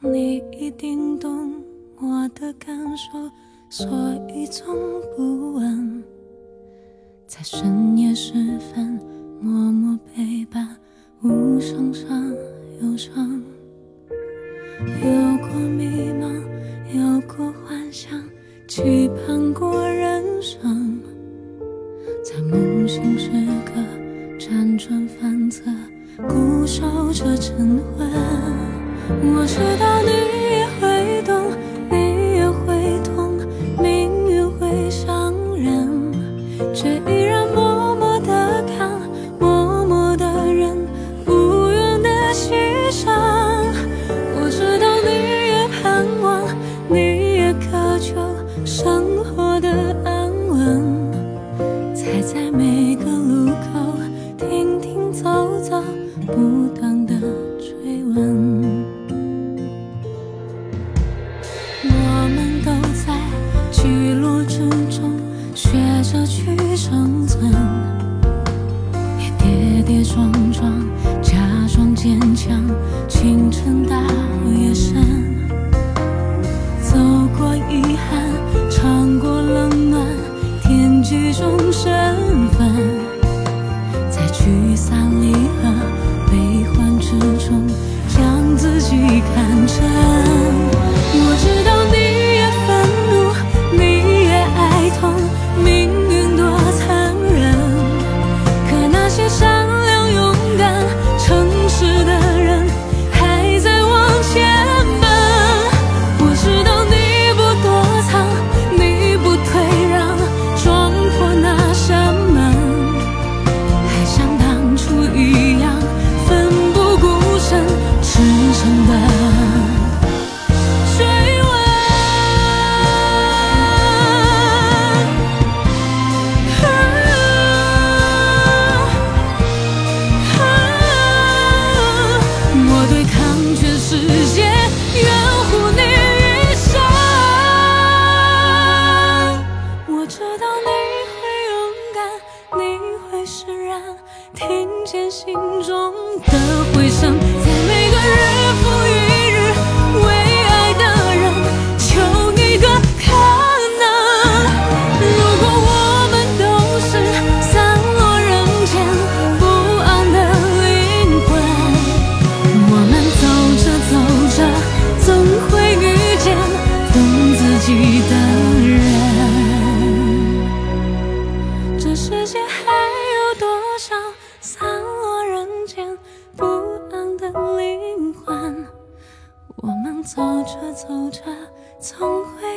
你一定懂我的感受，所以从不问。在深夜时分，默默陪伴，无声伤忧伤，有过迷茫，有过幻想，期盼过人生。固守着晨昏，我知道你也会懂，你也会痛，命运会伤人，却依然默默的看，默默的忍，无怨的牺牲。我知道你也盼望，你也渴求。让自己看穿。听见心中的回声走着走着总会